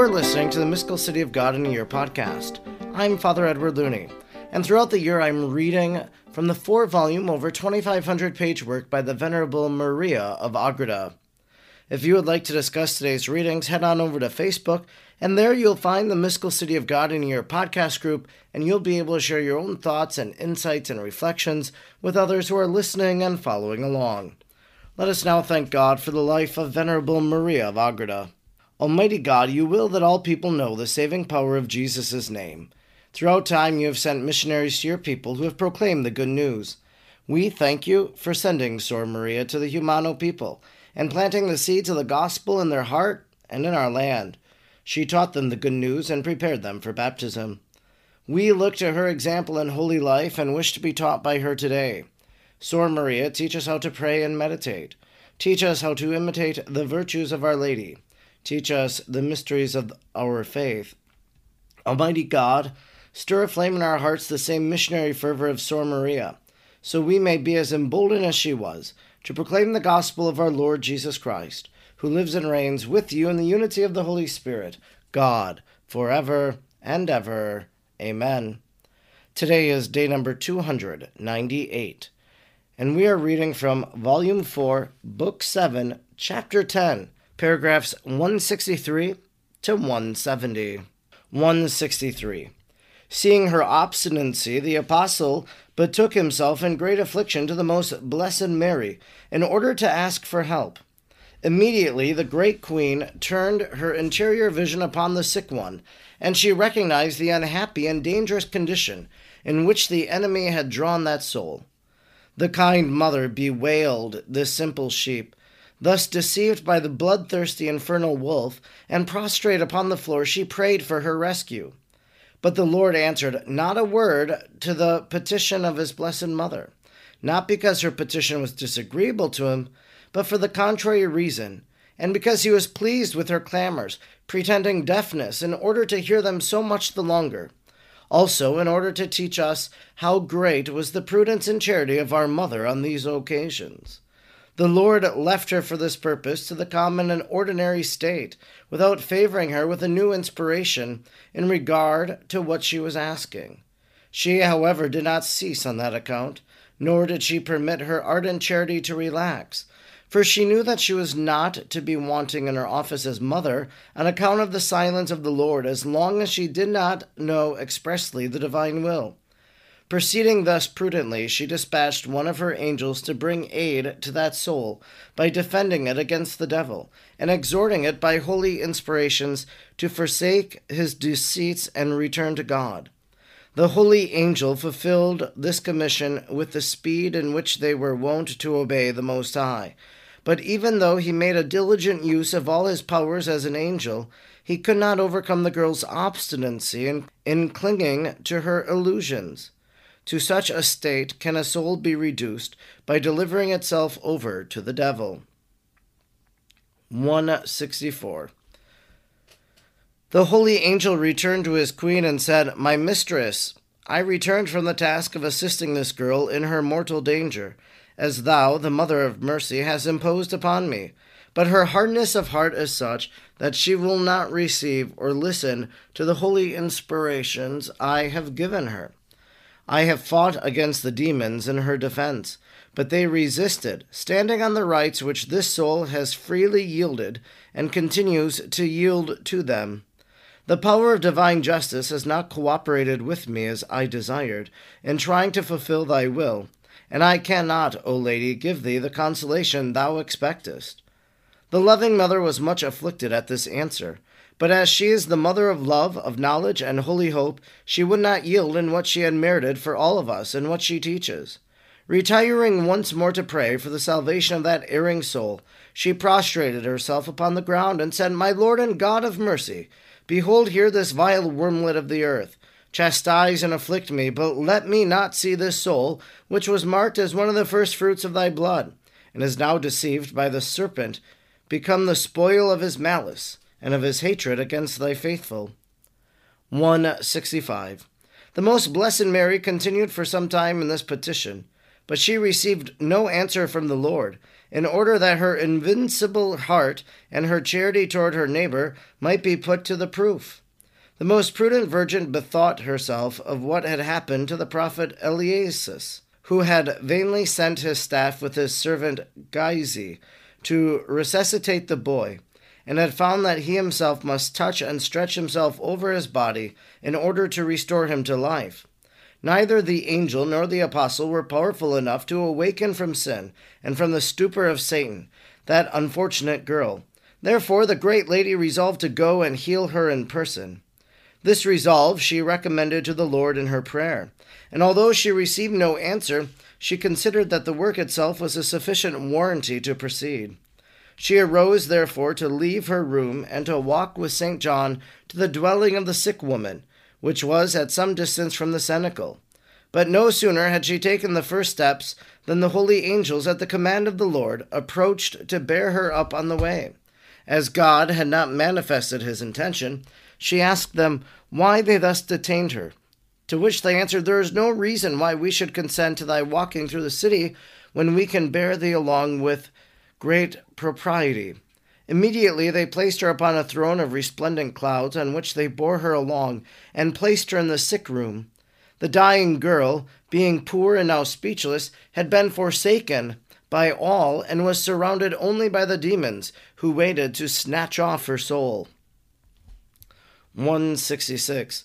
are listening to the Mystical City of God in a Year podcast. I'm Father Edward Looney, and throughout the year I'm reading from the four volume, over 2,500 page work by the Venerable Maria of Agreda. If you would like to discuss today's readings, head on over to Facebook, and there you'll find the Mystical City of God in Your podcast group, and you'll be able to share your own thoughts and insights and reflections with others who are listening and following along. Let us now thank God for the life of Venerable Maria of Agreda. Almighty God, you will that all people know the saving power of Jesus' name. Throughout time, you have sent missionaries to your people who have proclaimed the good news. We thank you for sending Sor Maria to the Jumano people and planting the seeds of the gospel in their heart and in our land. She taught them the good news and prepared them for baptism. We look to her example in holy life and wish to be taught by her today. Sor Maria, teach us how to pray and meditate. Teach us how to imitate the virtues of Our Lady. Teach us the mysteries of our faith. Almighty God, stir aflame in our hearts the same missionary fervor of Sor Maria, so we may be as emboldened as she was to proclaim the gospel of our Lord Jesus Christ, who lives and reigns with you in the unity of the Holy Spirit, God, forever and ever. Amen. Today is day number 298, and we are reading from Volume 4, Book 7, Chapter 10 paragraphs 163 to 170. 163. Seeing her obstinacy, the apostle betook himself in great affliction to the most blessed Mary, in order to ask for help. Immediately the great queen turned her interior vision upon the sick one, and she recognized the unhappy and dangerous condition in which the enemy had drawn that soul. The kind mother bewailed this simple sheep, Thus, deceived by the bloodthirsty infernal wolf, and prostrate upon the floor, she prayed for her rescue. But the Lord answered not a word to the petition of his blessed mother, not because her petition was disagreeable to him, but for the contrary reason, and because he was pleased with her clamors, pretending deafness, in order to hear them so much the longer. Also, in order to teach us how great was the prudence and charity of our mother on these occasions. The Lord left her for this purpose to the common and ordinary state, without favoring her with a new inspiration in regard to what she was asking. She, however, did not cease on that account, nor did she permit her ardent charity to relax, for she knew that she was not to be wanting in her office as mother on account of the silence of the Lord as long as she did not know expressly the divine will. Proceeding thus prudently, she dispatched one of her angels to bring aid to that soul by defending it against the devil, and exhorting it by holy inspirations to forsake his deceits and return to God. The holy angel fulfilled this commission with the speed in which they were wont to obey the Most High. But even though he made a diligent use of all his powers as an angel, he could not overcome the girl's obstinacy in, in clinging to her illusions. To such a state can a soul be reduced by delivering itself over to the devil. 164. The holy angel returned to his queen and said, My mistress, I returned from the task of assisting this girl in her mortal danger, as thou, the mother of mercy, hast imposed upon me. But her hardness of heart is such that she will not receive or listen to the holy inspirations I have given her. I have fought against the demons in her defense, but they resisted, standing on the rights which this soul has freely yielded and continues to yield to them. The power of divine justice has not cooperated with me as I desired in trying to fulfill thy will, and I cannot, O Lady, give thee the consolation thou expectest. The loving mother was much afflicted at this answer, but as she is the mother of love, of knowledge, and holy hope, she would not yield in what she had merited for all of us and what she teaches. Retiring once more to pray for the salvation of that erring soul, she prostrated herself upon the ground and said, My Lord and God of mercy, behold here this vile wormlet of the earth. Chastise and afflict me, but let me not see this soul, which was marked as one of the first fruits of thy blood, and is now deceived by the serpent, become the spoil of his malice and of his hatred against thy faithful. 165. The most blessed Mary continued for some time in this petition, But she received no answer from the Lord, in order that her invincible heart and her charity toward her neighbor might be put to the proof. The most prudent virgin bethought herself of what had happened to the prophet Eliseus, who had vainly sent his staff with his servant Gehazi to resuscitate the boy, and had found that he himself must touch and stretch himself over his body in order to restore him to life. Neither the angel nor the apostle were powerful enough to awaken from sin and from the stupor of Satan that unfortunate girl. Therefore, the great lady resolved to go and heal her in person. This resolve she recommended to the Lord in her prayer, and although she received no answer, she considered that the work itself was a sufficient warranty to proceed. She arose, therefore, to leave her room and to walk with St. John to the dwelling of the sick woman, which was at some distance from the cenacle. But no sooner had she taken the first steps than the holy angels, at the command of the Lord, approached to bear her up on the way. As God had not manifested his intention, she asked them why they thus detained her. To which they answered, There is no reason why we should consent to thy walking through the city when we can bear thee along with great propriety. Immediately they placed her upon a throne of resplendent clouds, on which they bore her along, and placed her in the sick room. The dying girl, being poor and now speechless, had been forsaken by all, and was surrounded only by the demons, who waited to snatch off her soul. 166.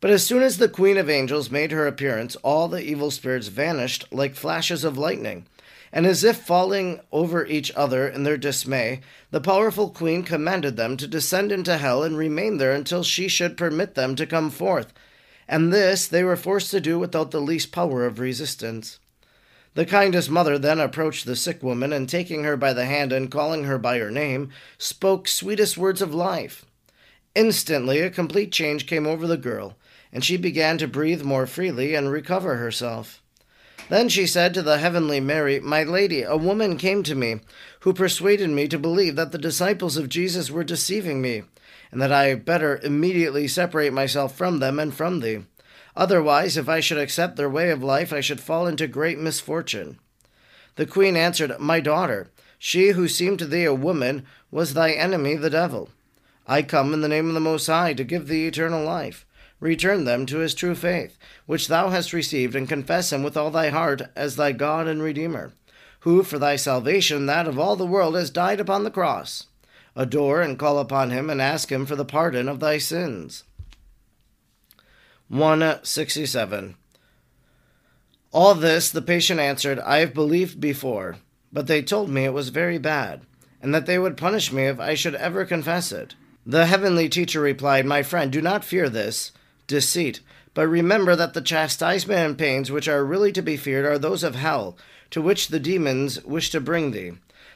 But as soon as the Queen of Angels made her appearance, all the evil spirits vanished like flashes of lightning. And as if falling over each other in their dismay, the powerful queen commanded them to descend into hell and remain there until she should permit them to come forth. And this they were forced to do without the least power of resistance. The kindest mother then approached the sick woman, and taking her by the hand and calling her by her name, spoke sweetest words of life. Instantly, a complete change came over the girl, and she began to breathe more freely and recover herself. Then she said to the heavenly Mary, My lady, a woman came to me who persuaded me to believe that the disciples of Jesus were deceiving me, and that I had better immediately separate myself from them and from thee. Otherwise, if I should accept their way of life, I should fall into great misfortune. The queen answered, My daughter, she who seemed to thee a woman was thy enemy, the devil. I come in the name of the Most High to give thee eternal life. Return them to his true faith, which thou hast received, and confess him with all thy heart as thy God and Redeemer, who for thy salvation, that of all the world, has died upon the cross. Adore and call upon him, and ask him for the pardon of thy sins. 167. All this the patient answered, I have believed before, but they told me it was very bad, and that they would punish me if I should ever confess it. The heavenly teacher replied, My friend, do not fear this deceit, but remember that the chastisement and pains which are really to be feared are those of hell, to which the demons wish to bring thee.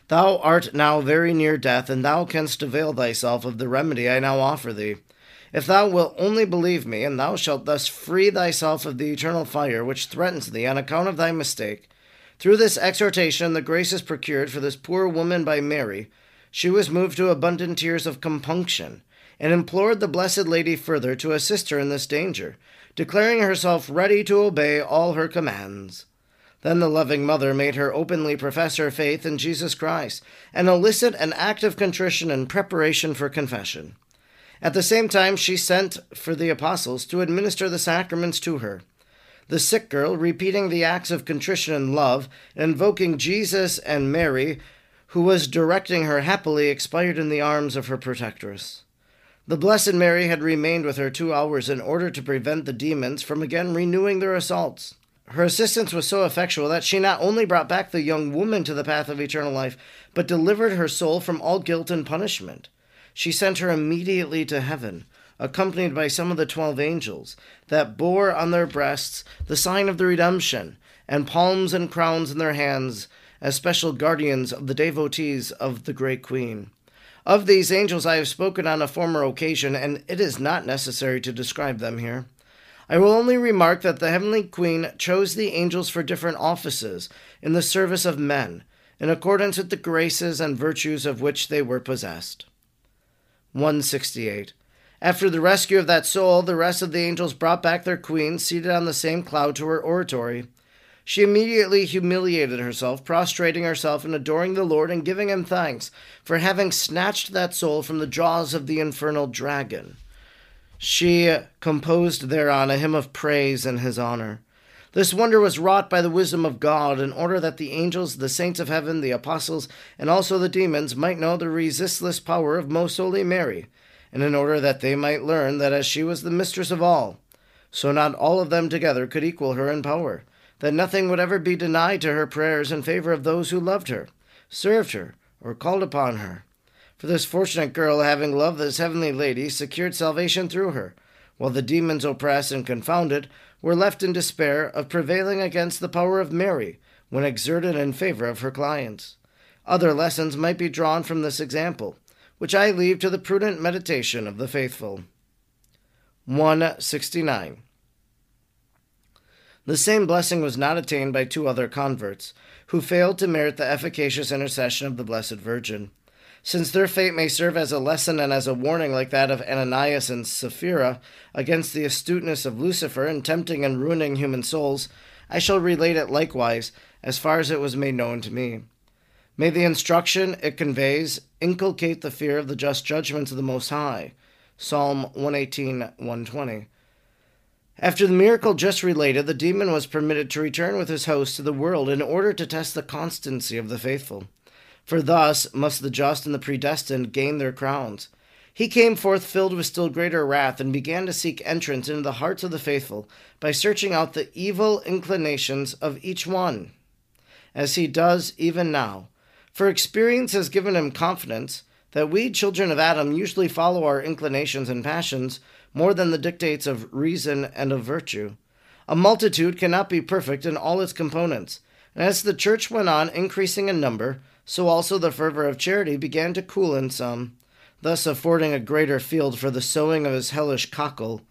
Thou art now very near death, and thou canst avail thyself of the remedy I now offer thee. If thou wilt only believe me, and thou shalt thus free thyself of the eternal fire which threatens thee on account of thy mistake. Through this exhortation, the grace is procured for this poor woman by Mary, she was moved to abundant tears of compunction, and implored the Blessed Lady further to assist her in this danger, declaring herself ready to obey all her commands. Then the loving mother made her openly profess her faith in Jesus Christ, and elicit an act of contrition in preparation for confession. At the same time, she sent for the apostles to administer the sacraments to her. The sick girl, repeating the acts of contrition and love, invoking Jesus and Mary, who was directing her happily, expired in the arms of her protectress. The Blessed Mary had remained with her two hours in order to prevent the demons from again renewing their assaults. Her assistance was so effectual that she not only brought back the young woman to the path of eternal life, but delivered her soul from all guilt and punishment. She sent her immediately to heaven, accompanied by some of the twelve angels, that bore on their breasts the sign of the redemption, and palms and crowns in their hands, as special guardians of the devotees of the great queen. Of these angels I have spoken on a former occasion, and it is not necessary to describe them here. I will only remark that the heavenly queen chose the angels for different offices in the service of men, in accordance with the graces and virtues of which they were possessed. 168. After the rescue of that soul, the rest of the angels brought back their queen, seated on the same cloud, to her oratory. She immediately humiliated herself, prostrating herself and adoring the Lord and giving him thanks for having snatched that soul from the jaws of the infernal dragon. She composed thereon a hymn of praise in his honor. This wonder was wrought by the wisdom of God in order that the angels, the saints of heaven, the apostles, and also the demons might know the resistless power of most holy Mary, and in order that they might learn that as she was the mistress of all, so not all of them together could equal her in power that nothing would ever be denied to her prayers in favor of those who loved her, served her, or called upon her. For this fortunate girl, having loved this heavenly lady, secured salvation through her, while the demons oppressed and confounded were left in despair of prevailing against the power of Mary when exerted in favor of her clients. Other lessons might be drawn from this example, which I leave to the prudent meditation of the faithful. 169. The same blessing was not attained by two other converts, who failed to merit the efficacious intercession of the Blessed Virgin. Since their fate may serve as a lesson and as a warning, like that of Ananias and Sapphira, against the astuteness of Lucifer in tempting and ruining human souls, I shall relate it likewise, as far as it was made known to me. May the instruction it conveys inculcate the fear of the just judgments of the Most High. Psalm 118, 120. After the miracle just related, the demon was permitted to return with his host to the world in order to test the constancy of the faithful. For thus must the just and the predestined gain their crowns. He came forth filled with still greater wrath and began to seek entrance into the hearts of the faithful by searching out the evil inclinations of each one, as he does even now. For experience has given him confidence that we, children of Adam, usually follow our inclinations and passions more than the dictates of reason and of virtue. A multitude cannot be perfect in all its components, and as the church went on increasing in number, so also the fervor of charity began to cool in some, thus affording a greater field for the sowing of his hellish cockle.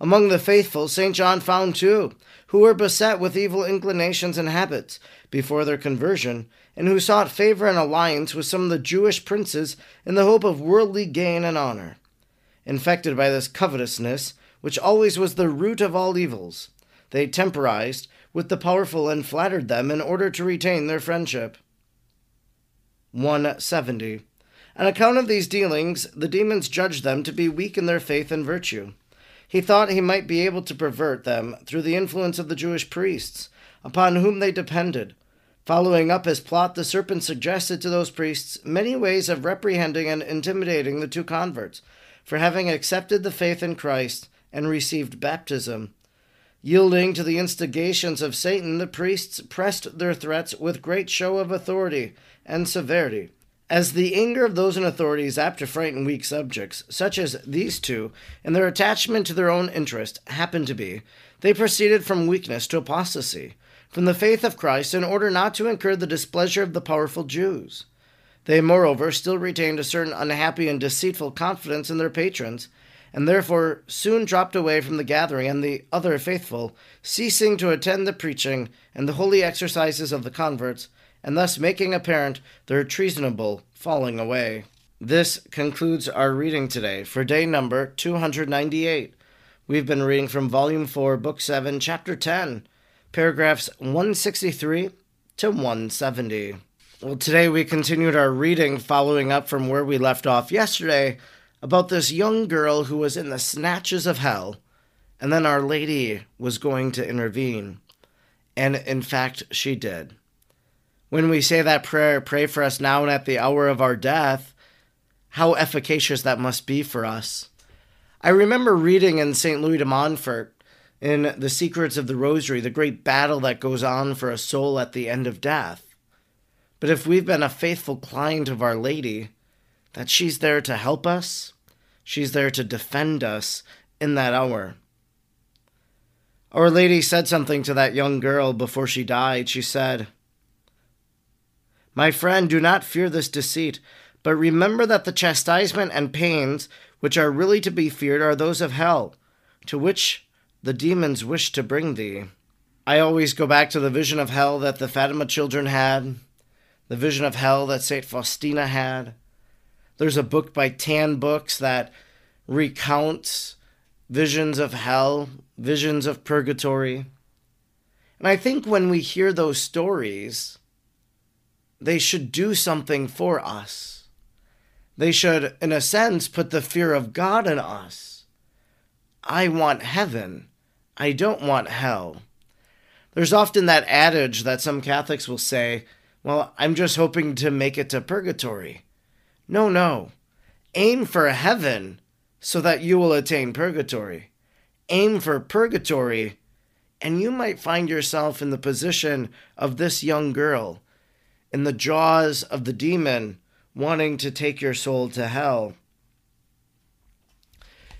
Among the faithful, St. John found two, who were beset with evil inclinations and habits before their conversion, and who sought favor and alliance with some of the Jewish princes in the hope of worldly gain and honor infected by this covetousness, which always was the root of all evils. They temporized with the powerful and flattered them in order to retain their friendship. 170. On account of these dealings, the demons judged them to be weak in their faith and virtue. He thought he might be able to pervert them through the influence of the Jewish priests, upon whom they depended. Following up his plot, the serpent suggested to those priests many ways of reprehending and intimidating the two converts, for having accepted the faith in Christ and received baptism. Yielding to the instigations of Satan, the priests pressed their threats with great show of authority and severity. As the anger of those in authority is apt to frighten weak subjects, such as these two, and their attachment to their own interest, happened to be, they proceeded from weakness to apostasy, from the faith of Christ, in order not to incur the displeasure of the powerful Jews. They, moreover, still retained a certain unhappy and deceitful confidence in their patrons, and therefore soon dropped away from the gathering and the other faithful, ceasing to attend the preaching and the holy exercises of the converts, and thus making apparent their treasonable falling away. This concludes our reading today for day number 298. We've been reading from Volume 4, Book 7, Chapter 10, paragraphs 163 to 170. Well, today we continued our reading following up from where we left off yesterday about this young girl who was in the snatches of hell, and then Our Lady was going to intervene. And in fact, she did. When we say that prayer, pray for us now and at the hour of our death, how efficacious that must be for us. I remember reading in St. Louis de Montfort in The Secrets of the Rosary the great battle that goes on for a soul at the end of death but if we've been a faithful client of Our Lady, that she's there to help us, she's there to defend us in that hour. Our Lady said something to that young girl before she died. She said, My friend, do not fear this deceit, but remember that the chastisement and pains which are really to be feared are those of hell, to which the demons wish to bring thee. I always go back to the vision of hell that the Fatima children had, the vision of hell that St. Faustina had. There's a book by Tan Books that recounts visions of hell, visions of purgatory. And I think when we hear those stories, they should do something for us. They should, in a sense, put the fear of God in us. I want heaven. I don't want hell. There's often that adage that some Catholics will say, Well, I'm just hoping to make it to purgatory. No, no. Aim for heaven so that you will attain purgatory. Aim for purgatory and you might find yourself in the position of this young girl, in the jaws of the demon wanting to take your soul to hell.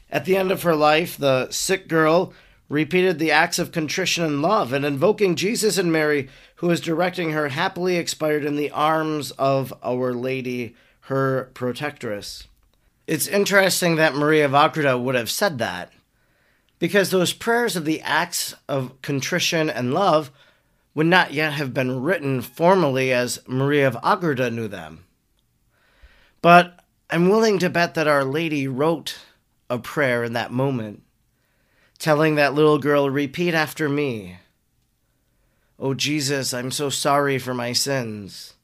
At the end of her life, the sick girl repeated the acts of contrition and love, and invoking Jesus and Mary, who was directing her, happily expired in the arms of Our Lady, her protectress. It's interesting that Maria of Agreda would have said that because those prayers of the acts of contrition and love would not yet have been written formally as Maria of Agreda knew them. But I'm willing to bet that Our Lady wrote a prayer in that moment, telling that little girl, Repeat after me. Oh Jesus, I'm so sorry for my sins.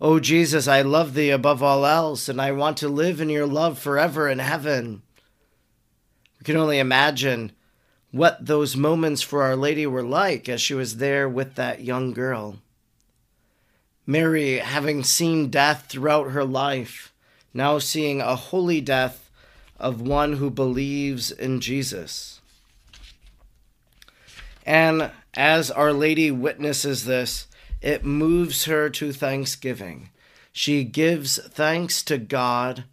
Oh Jesus, I love thee above all else, and I want to live in your love forever in heaven. We can only imagine what those moments for Our Lady were like as she was there with that young girl. Mary, having seen death throughout her life, now seeing a holy death of one who believes in Jesus. And as Our Lady witnesses this, it moves her to thanksgiving. She gives thanks to God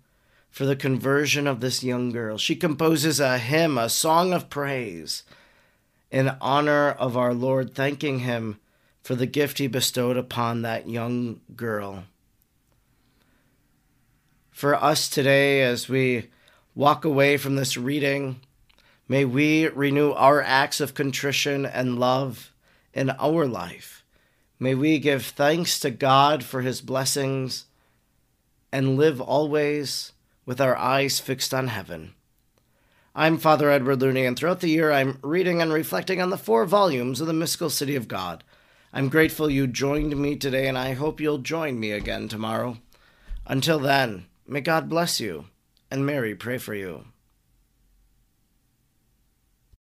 for the conversion of this young girl. She composes a hymn, a song of praise, in honor of our Lord, thanking Him for the gift He bestowed upon that young girl. For us today, as we walk away from this reading, may we renew our acts of contrition and love in our life. May we give thanks to God for His blessings and live always with our eyes fixed on heaven. I'm Father Edward Looney, and throughout the year I'm reading and reflecting on the four volumes of the Mystical City of God. I'm grateful you joined me today, and I hope you'll join me again tomorrow. Until then, may God bless you, and Mary pray for you.